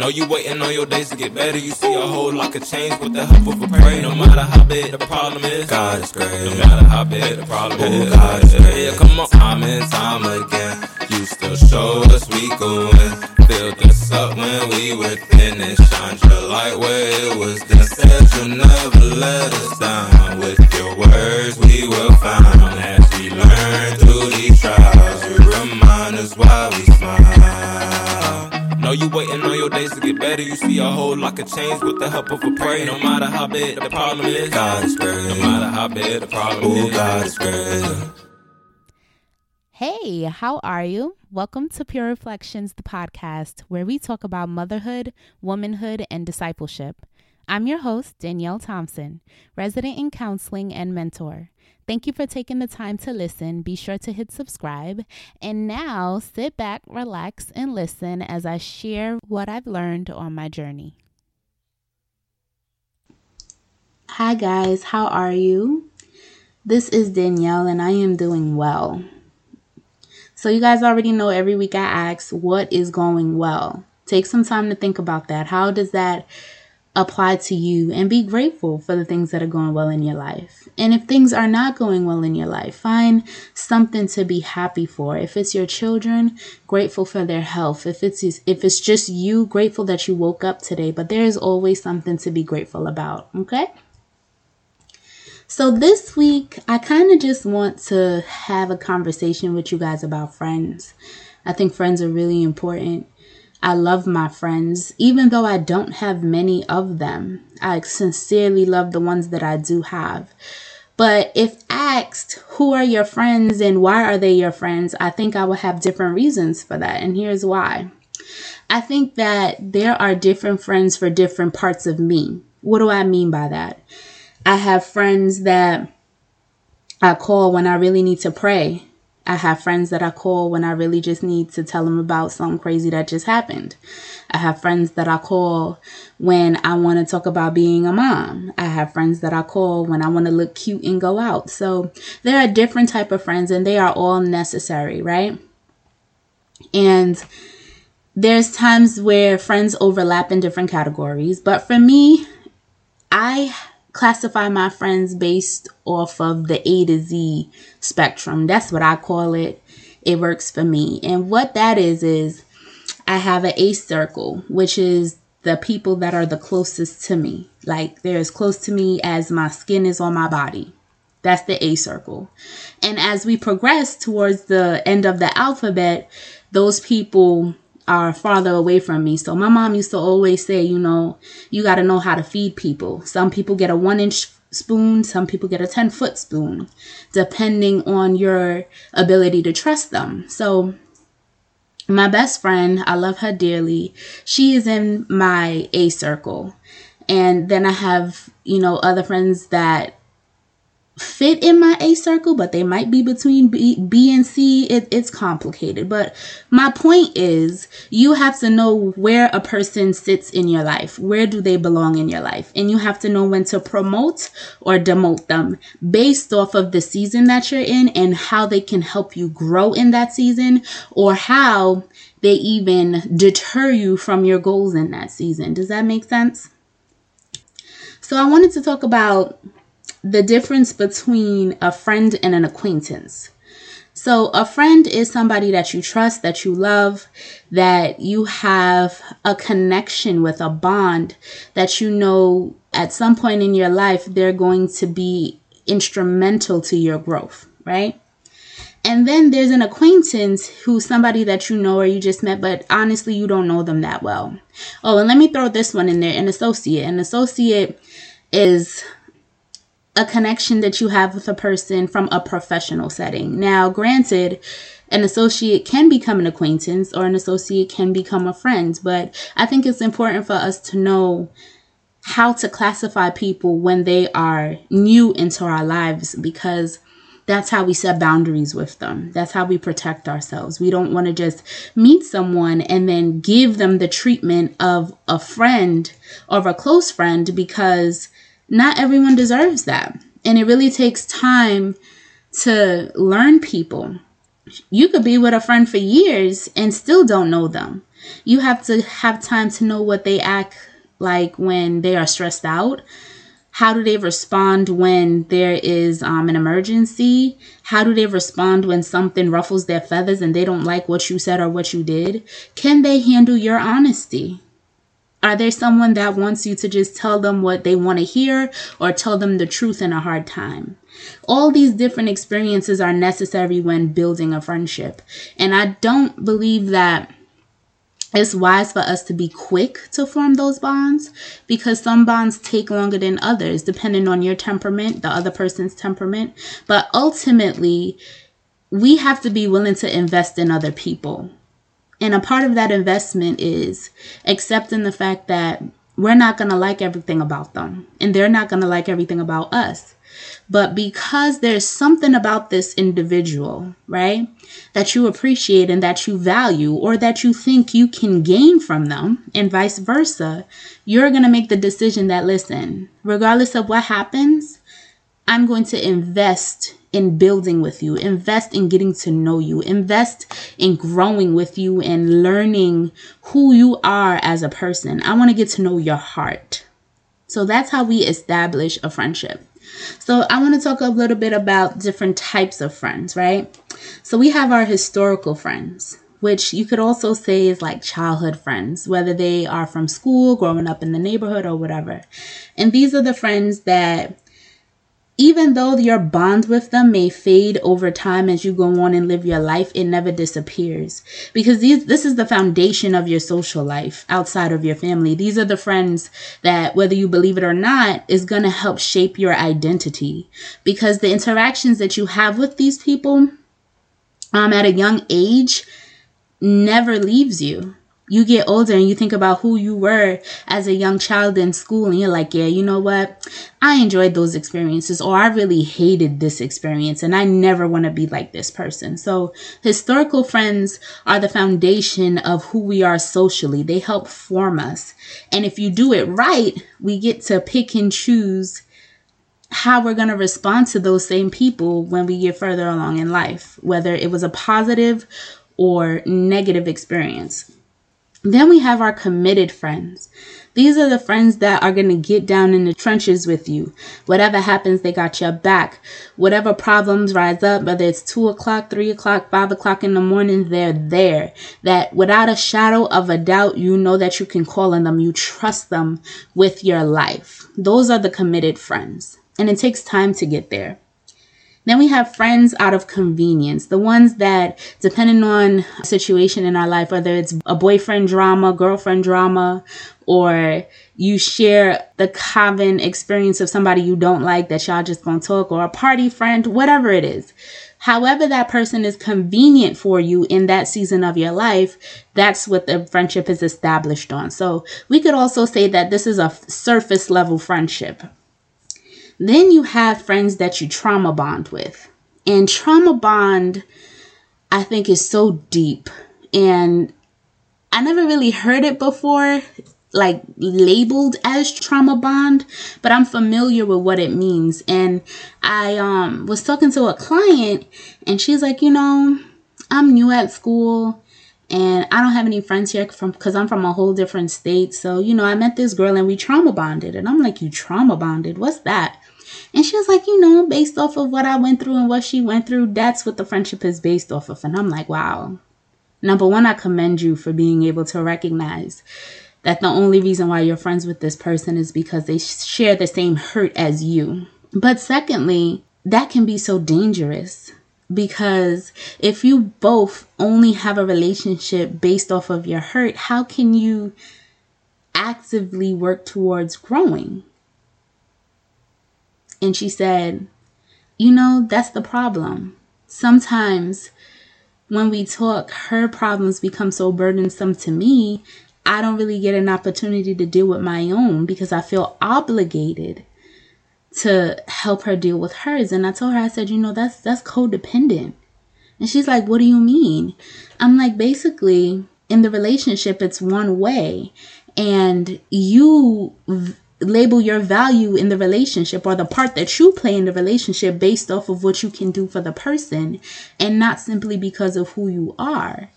Know you waiting on your days to get better. You see a whole lot of change with the help of a prayer. No matter how big the problem is, God is great. No matter how big the problem is, God is great. Yeah, come on, time and time again. You still show us we go in. Filled us up when we were thin and shined your light where it was then. Said you'll never let us down. With your words we will find. As we learn through these trials, you remind us why we smile. Know you waiting on your days to get better. You see a whole lot of change with the help of a prayer. No matter how big the problem is, God is great. No matter how big the problem Ooh, is, God is great. Hey, how are you? Welcome to Pure Reflections, the podcast, where we talk about motherhood, womanhood, and discipleship. I'm your host, Danielle Thompson, resident in counseling and mentor. Thank you for taking the time to listen. Be sure to hit subscribe. And now sit back, relax, and listen as I share what I've learned on my journey. Hi, guys. How are you? This is Danielle, and I am doing well. So, you guys already know every week I ask, What is going well? Take some time to think about that. How does that apply to you and be grateful for the things that are going well in your life. And if things are not going well in your life, find something to be happy for. If it's your children, grateful for their health. If it's if it's just you, grateful that you woke up today, but there is always something to be grateful about, okay? So this week, I kind of just want to have a conversation with you guys about friends. I think friends are really important. I love my friends, even though I don't have many of them. I sincerely love the ones that I do have. But if asked, who are your friends and why are they your friends, I think I would have different reasons for that. And here's why. I think that there are different friends for different parts of me. What do I mean by that? I have friends that I call when I really need to pray. I have friends that I call when I really just need to tell them about something crazy that just happened. I have friends that I call when I want to talk about being a mom. I have friends that I call when I want to look cute and go out. So there are different type of friends and they are all necessary, right? And there's times where friends overlap in different categories, but for me, I classify my friends based off of the A to Z spectrum. That's what I call it. It works for me. And what that is, is I have an A circle, which is the people that are the closest to me. Like they're as close to me as my skin is on my body. That's the A circle. And as we progress towards the end of the alphabet, those people are farther away from me. So my mom used to always say, you know, you got to know how to feed people. Some people get a one inch spoon, some people get a 10 foot spoon, depending on your ability to trust them. So my best friend, I love her dearly. She is in my A circle. And then I have, you know, other friends that fit in my A circle, but they might be between B, B and C. It, it's complicated. But my point is, you have to know where a person sits in your life. Where do they belong in your life? And you have to know when to promote or demote them based off of the season that you're in and how they can help you grow in that season or how they even deter you from your goals in that season. Does that make sense? So I wanted to talk about the difference between a friend and an acquaintance. So, a friend is somebody that you trust, that you love, that you have a connection with, a bond that you know at some point in your life they're going to be instrumental to your growth, right? And then there's an acquaintance who's somebody that you know or you just met, but honestly, you don't know them that well. Oh, and let me throw this one in there an associate. An associate is a connection that you have with a person from a professional setting. Now, granted, an associate can become an acquaintance or an associate can become a friend, but I think it's important for us to know how to classify people when they are new into our lives because that's how we set boundaries with them. That's how we protect ourselves. We don't want to just meet someone and then give them the treatment of a friend or a close friend because not everyone deserves that. And it really takes time to learn people. You could be with a friend for years and still don't know them. You have to have time to know what they act like when they are stressed out. How do they respond when there is um, an emergency? How do they respond when something ruffles their feathers and they don't like what you said or what you did? Can they handle your honesty? Are they someone that wants you to just tell them what they want to hear or tell them the truth in a hard time? All these different experiences are necessary when building a friendship. And I don't believe that it's wise for us to be quick to form those bonds because some bonds take longer than others, depending on your temperament, the other person's temperament. But ultimately, we have to be willing to invest in other people. And a part of that investment is accepting the fact that we're not going to like everything about them and they're not going to like everything about us. But because there's something about this individual, right, that you appreciate and that you value, or that you think you can gain from them, and vice versa, you're going to make the decision that, listen, regardless of what happens, I'm going to invest in building with you, invest in getting to know you, invest in growing with you and learning who you are as a person. I want to get to know your heart. So that's how we establish a friendship. So I want to talk a little bit about different types of friends, right? So we have our historical friends, which you could also say is like childhood friends, whether they are from school, growing up in the neighborhood, or whatever. And these are the friends that even though your bond with them may fade over time as you go on and live your life, it never disappears. Because these, this is the foundation of your social life outside of your family. These are the friends that, whether you believe it or not, is going to help shape your identity. Because the interactions that you have with these people um, at a young age never leaves you you get older and you think about who you were as a young child in school and you're like, yeah, you know what? I enjoyed those experiences or I really hated this experience and I never want to be like this person. So historical friends are the foundation of who we are socially. They help form us. And if you do it right, we get to pick and choose how we're going to respond to those same people when we get further along in life, whether it was a positive or negative experience. Then we have our committed friends. These are the friends that are going to get down in the trenches with you. Whatever happens, they got your back. Whatever problems rise up, whether it's two o'clock, three o'clock, five o'clock in the morning, they're there. That without a shadow of a doubt, you know that you can call on them. You trust them with your life. Those are the committed friends. And it takes time to get there. Then we have friends out of convenience, the ones that, depending on situation in our life, whether it's a boyfriend drama, girlfriend drama, or you share the common experience of somebody you don't like that y'all just gonna talk, or a party friend, whatever it is. However, that person is convenient for you in that season of your life, that's what the friendship is established on. So we could also say that this is a surface level friendship. Then you have friends that you trauma bond with. And trauma bond, I think, is so deep. And I never really heard it before, like labeled as trauma bond, but I'm familiar with what it means. And I um was talking to a client and she's like, you know, I'm new at school and I don't have any friends here from because I'm from a whole different state. So, you know, I met this girl and we trauma bonded. And I'm like, You trauma bonded? What's that? And she was like, you know, based off of what I went through and what she went through, that's what the friendship is based off of. And I'm like, wow. Number one, I commend you for being able to recognize that the only reason why you're friends with this person is because they share the same hurt as you. But secondly, that can be so dangerous because if you both only have a relationship based off of your hurt, how can you actively work towards growing? And she said, You know, that's the problem. Sometimes when we talk, her problems become so burdensome to me, I don't really get an opportunity to deal with my own because I feel obligated to help her deal with hers. And I told her, I said, you know, that's that's codependent. And she's like, what do you mean? I'm like, basically, in the relationship, it's one way. And you label your value in the relationship or the part that you play in the relationship based off of what you can do for the person and not simply because of who you are.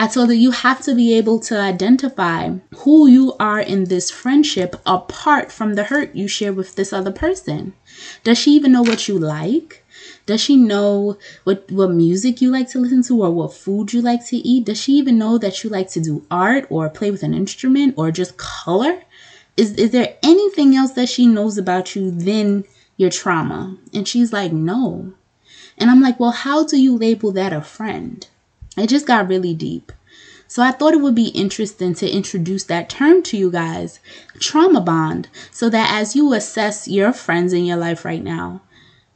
I told her you have to be able to identify who you are in this friendship apart from the hurt you share with this other person. Does she even know what you like? Does she know what, what music you like to listen to or what food you like to eat? Does she even know that you like to do art or play with an instrument or just color? Is, is there anything else that she knows about you than your trauma? And she's like, no. And I'm like, well, how do you label that a friend? It just got really deep. So I thought it would be interesting to introduce that term to you guys, trauma bond, so that as you assess your friends in your life right now,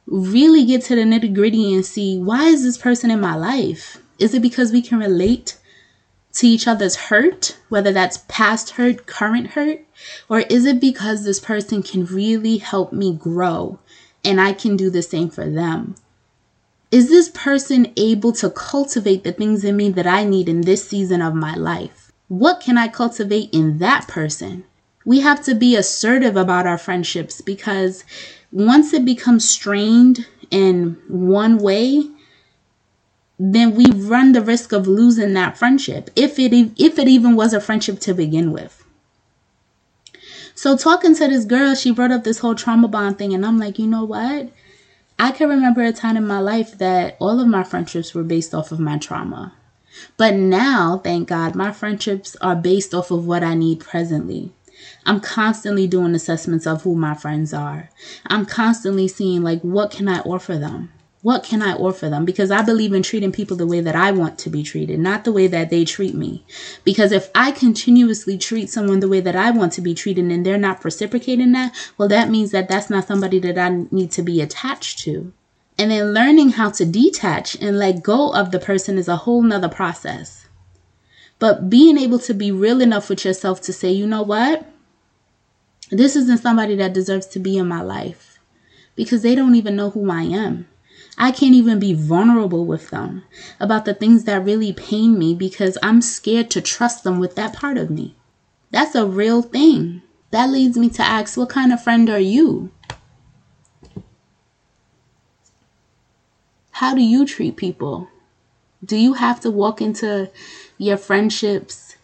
really get to the nitty gritty and see why is this person in my life? Is it because we can relate to each other's hurt, whether that's past hurt, current hurt, or is it because this person can really help me grow and I can do the same for them? Is this person able to cultivate the things in me that I need in this season of my life? What can I cultivate in that person? We have to be assertive about our friendships because once it becomes strained in one way, then we run the risk of losing that friendship if it if it even was a friendship to begin with. So talking to this girl, she brought up this whole trauma bond thing and I'm like, "You know what? I can remember a time in my life that all of my friendships were based off of my trauma. But now, thank God, my friendships are based off of what I need presently. I'm constantly doing assessments of who my friends are. I'm constantly seeing, like, what can I offer them? What can I offer them? Because I believe in treating people the way that I want to be treated, not the way that they treat me. Because if I continuously treat someone the way that I want to be treated and they're not reciprocating that, well, that means that that's not somebody that I need to be attached to. And then learning how to detach and let go of the person is a whole nother process. But being able to be real enough with yourself to say, you know what? This isn't somebody that deserves to be in my life because they don't even know who I am I can't even be vulnerable with them about the things that really pain me because I'm scared to trust them with that part of me. That's a real thing. That leads me to ask what kind of friend are you? How do you treat people? Do you have to walk into your friendships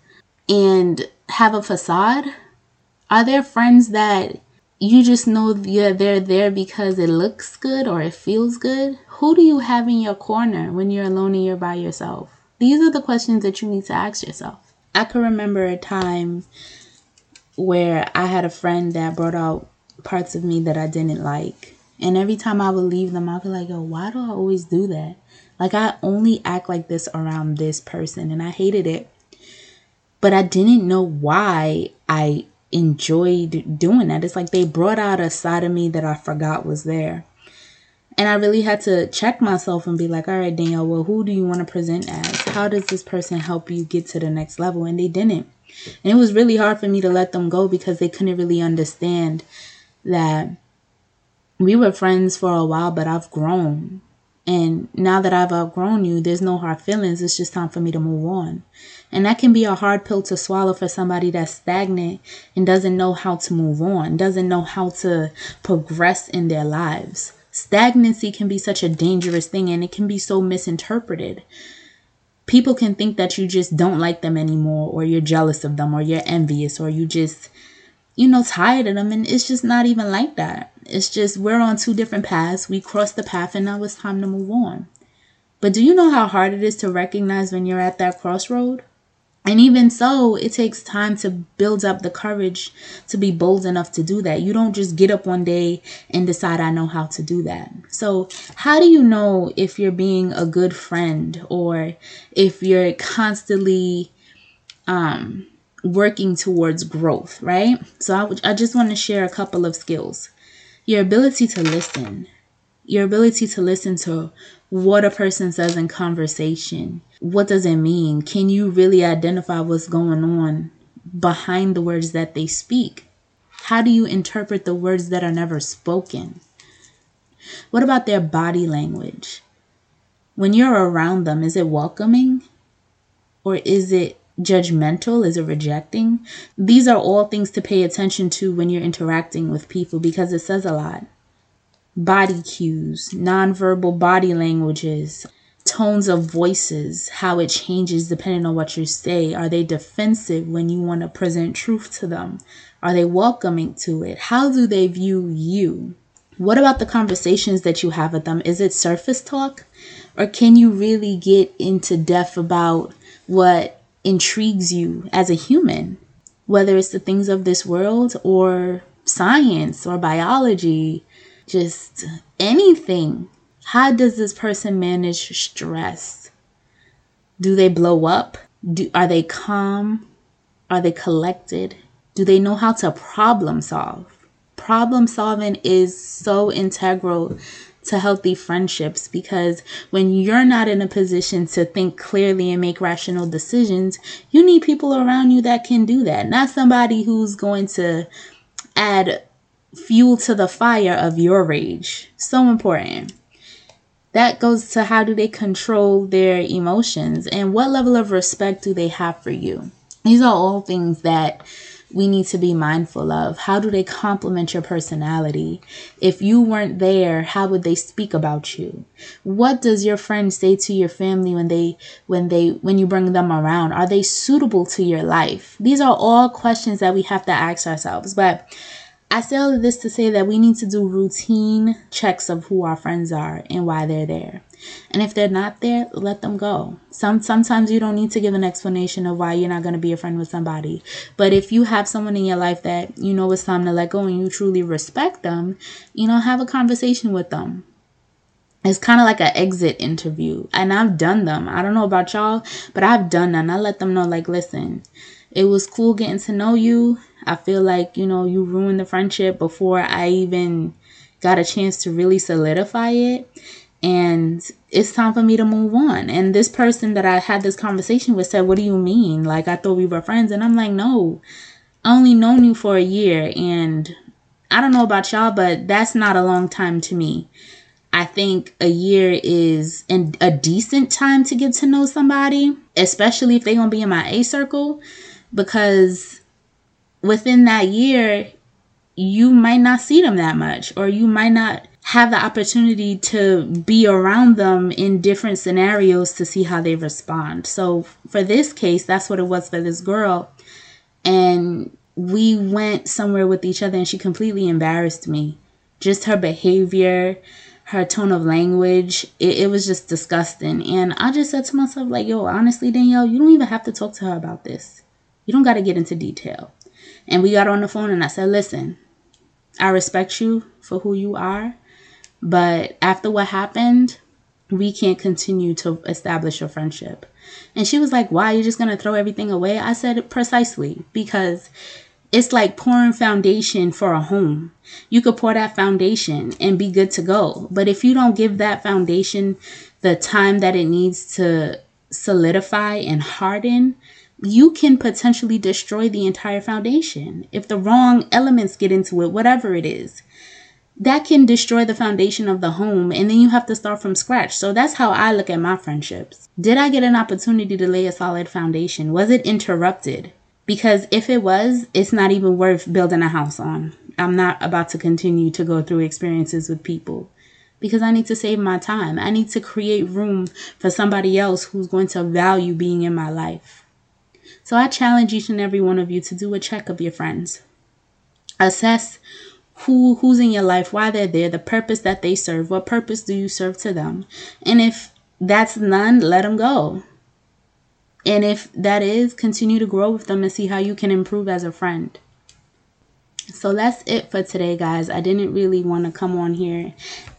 and have a facade? Are there friends that you just know they're, they're there because it looks good or it feels good. Who do you have in your corner when you're alone and you're by yourself? These are the questions that you need to ask yourself. I can remember a time where I had a friend that brought out parts of me that I didn't like. And every time I would leave them, I'd be like, oh, why do I always do that? Like, I only act like this around this person, and I hated it. But I didn't know why I enjoyed doing that. It's like they brought out a side of me that I forgot was there. And I really had to check myself and be like, all right, Danielle, well, who do you want to present as? How does this person help you get to the next level? And they didn't. And it was really hard for me to let them go because they couldn't really understand that we were friends for a while, but I've grown. And now that I've outgrown you, there's no hard feelings. It's just time for me to move on. And that can be a hard pill to swallow for somebody that's stagnant and doesn't know how to move on, doesn't know how to progress in their lives. Stagnancy can be such a dangerous thing and it can be so misinterpreted. People can think that you just don't like them anymore, or you're jealous of them, or you're envious, or you just, you know, tired of them. And it's just not even like that. It's just we're on two different paths. We crossed the path and now it's time to move on. But do you know how hard it is to recognize when you're at that crossroad? And even so, it takes time to build up the courage to be bold enough to do that. You don't just get up one day and decide, I know how to do that. So, how do you know if you're being a good friend or if you're constantly um, working towards growth, right? So, I, w- I just want to share a couple of skills your ability to listen, your ability to listen to what a person says in conversation. What does it mean? Can you really identify what's going on behind the words that they speak? How do you interpret the words that are never spoken? What about their body language? When you're around them, is it welcoming? Or is it judgmental? Is it rejecting? These are all things to pay attention to when you're interacting with people because it says a lot body cues, nonverbal body languages, tones of voices, how it changes depending on what you say. Are they defensive when you want to present truth to them? Are they welcoming to it? How do they view you? What about the conversations that you have with them? Is it surface talk? Or can you really get into depth about what intrigues you as a human? Whether it's the things of this world or science or biology, just anything. How does this person manage stress? Do they blow up? Do, are they calm? Are they collected? Do they know how to problem solve? Problem solving is so integral to healthy friendships because when you're not in a position to think clearly and make rational decisions, you need people around you that can do that. Not somebody who's going to add fuel to the fire of your rage. So important. That goes to how do they control their emotions and what level of respect do they have for you. These are all things that we need to be mindful of. How do they complement your personality? If you weren't there, how would they speak about you? What does your friend say to your family when they when they when you bring them around? Are they suitable to your life? These are all questions that we have to ask ourselves. But I say all of this to say that we need to do routine checks of who our friends are and why they're there. And if they're not there, let them go. Some sometimes you don't need to give an explanation of why you're not going to be a friend with somebody. But if you have someone in your life that you know it's time to let go and you truly respect them, you know, have a conversation with them. It's kind of like an exit interview. And I've done them. I don't know about y'all, but I've done them. I let them know like, listen, it was cool getting to know you I feel like, you know, you ruined the friendship before I even got a chance to really solidify it. And it's time for me to move on. And this person that I had this conversation with said, What do you mean? Like, I thought we were friends. And I'm like, No, I only known you for a year. And I don't know about y'all, but that's not a long time to me. I think a year is an, a decent time to get to know somebody, especially if they're going to be in my A circle, because within that year, you might not see them that much, or you might not have the opportunity to be around them in different scenarios to see how they respond. So, for this case, that's what it was for this girl. And we went somewhere with each other, and she completely embarrassed me. Just her behavior, her tone of language, it, it was just disgusting. And I just said to myself, like, yo, honestly, Danielle, you don't even have to talk to her about this. You don't got to get into detail. And we got on the phone and I said, listen, I respect you for who you are. But after what happened, we can't continue to establish a friendship. And she was like, Why? You're just going to throw everything away? I said, Precisely, because it's like pouring foundation for a home. You could pour that foundation and be good to go. But if you don't give that foundation the time that it needs to solidify and harden, you can potentially destroy the entire foundation if the wrong elements get into it, whatever it is. That can destroy the foundation of the home, and then you have to start from scratch. So that's how I look at my friendships. Did I get an opportunity to lay a solid foundation? Was it interrupted? Because if it was, it's not even worth building a house on. I'm not about to continue to go through experiences with people because I need to save my time. I need to create room for somebody else who's going to value being in my life. So I challenge each and every one of you to do a check of your friends. Assess who who's in your life, why they're there, the purpose that they serve, what purpose do you serve to them? And if that's none, let them go. And if that is, continue to grow with them and see how you can improve as a friend. So that's it for today, guys. I didn't really want to come on here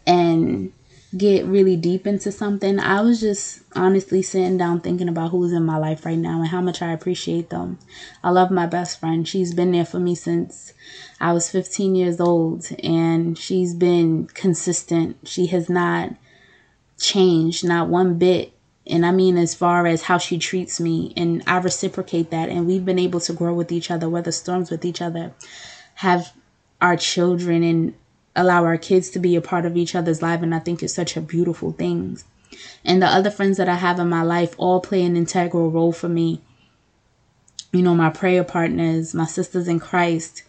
and get really deep into something. I was just honestly sitting down thinking about who's in my life right now and how much I appreciate them. I love my best friend. She's been there for me since I was 15 years old and she's been consistent. She has not changed, not one bit. And I mean, as far as how she treats me, and I reciprocate that. And we've been able to grow with each other, weather storms with each other, have our children and allow our kids to be a part of each other's life and i think it's such a beautiful thing. And the other friends that i have in my life all play an integral role for me. You know my prayer partners my sisters in christ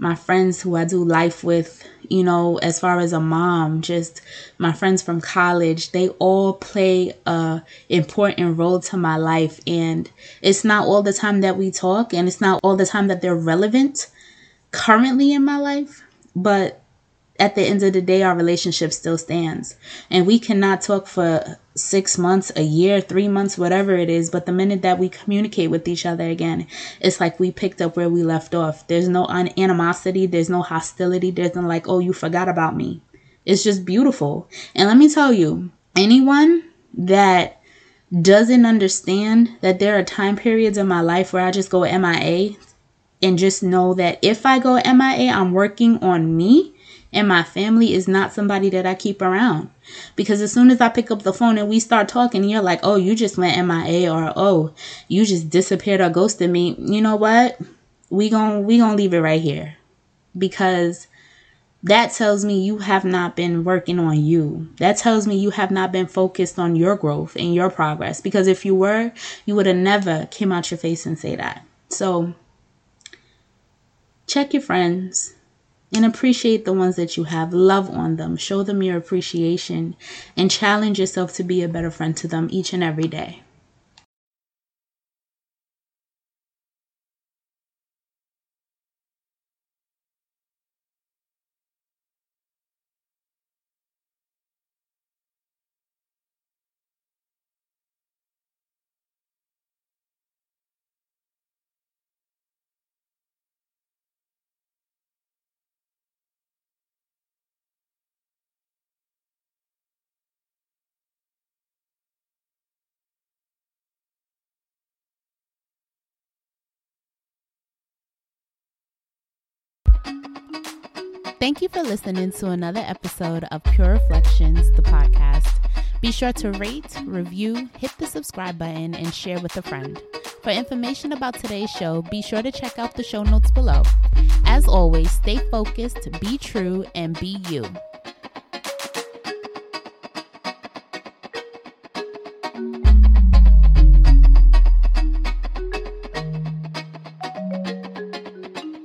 my friends who I do life with, you know, as far as a mom, just my friends from college, they all play a important role to my life. And it's not all the time that we talk and it's not all the time that they're relevant currently in my life, but at the end of the day, our relationship still stands. And we cannot talk for six months, a year, three months, whatever it is. But the minute that we communicate with each other again, it's like we picked up where we left off. There's no animosity, there's no hostility, there's no like, oh, you forgot about me. It's just beautiful. And let me tell you, anyone that doesn't understand that there are time periods in my life where I just go MIA and just know that if I go MIA, I'm working on me and my family is not somebody that I keep around. Because as soon as I pick up the phone and we start talking, you're like, oh, you just went MIA or oh, you just disappeared or ghosted me. You know what? We gon' we gonna leave it right here. Because that tells me you have not been working on you. That tells me you have not been focused on your growth and your progress. Because if you were, you would have never came out your face and say that. So check your friends and appreciate the ones that you have. Love on them, show them your appreciation, and challenge yourself to be a better friend to them each and every day. Thank you for listening to another episode of Pure Reflections, the podcast. Be sure to rate, review, hit the subscribe button, and share with a friend. For information about today's show, be sure to check out the show notes below. As always, stay focused, be true, and be you.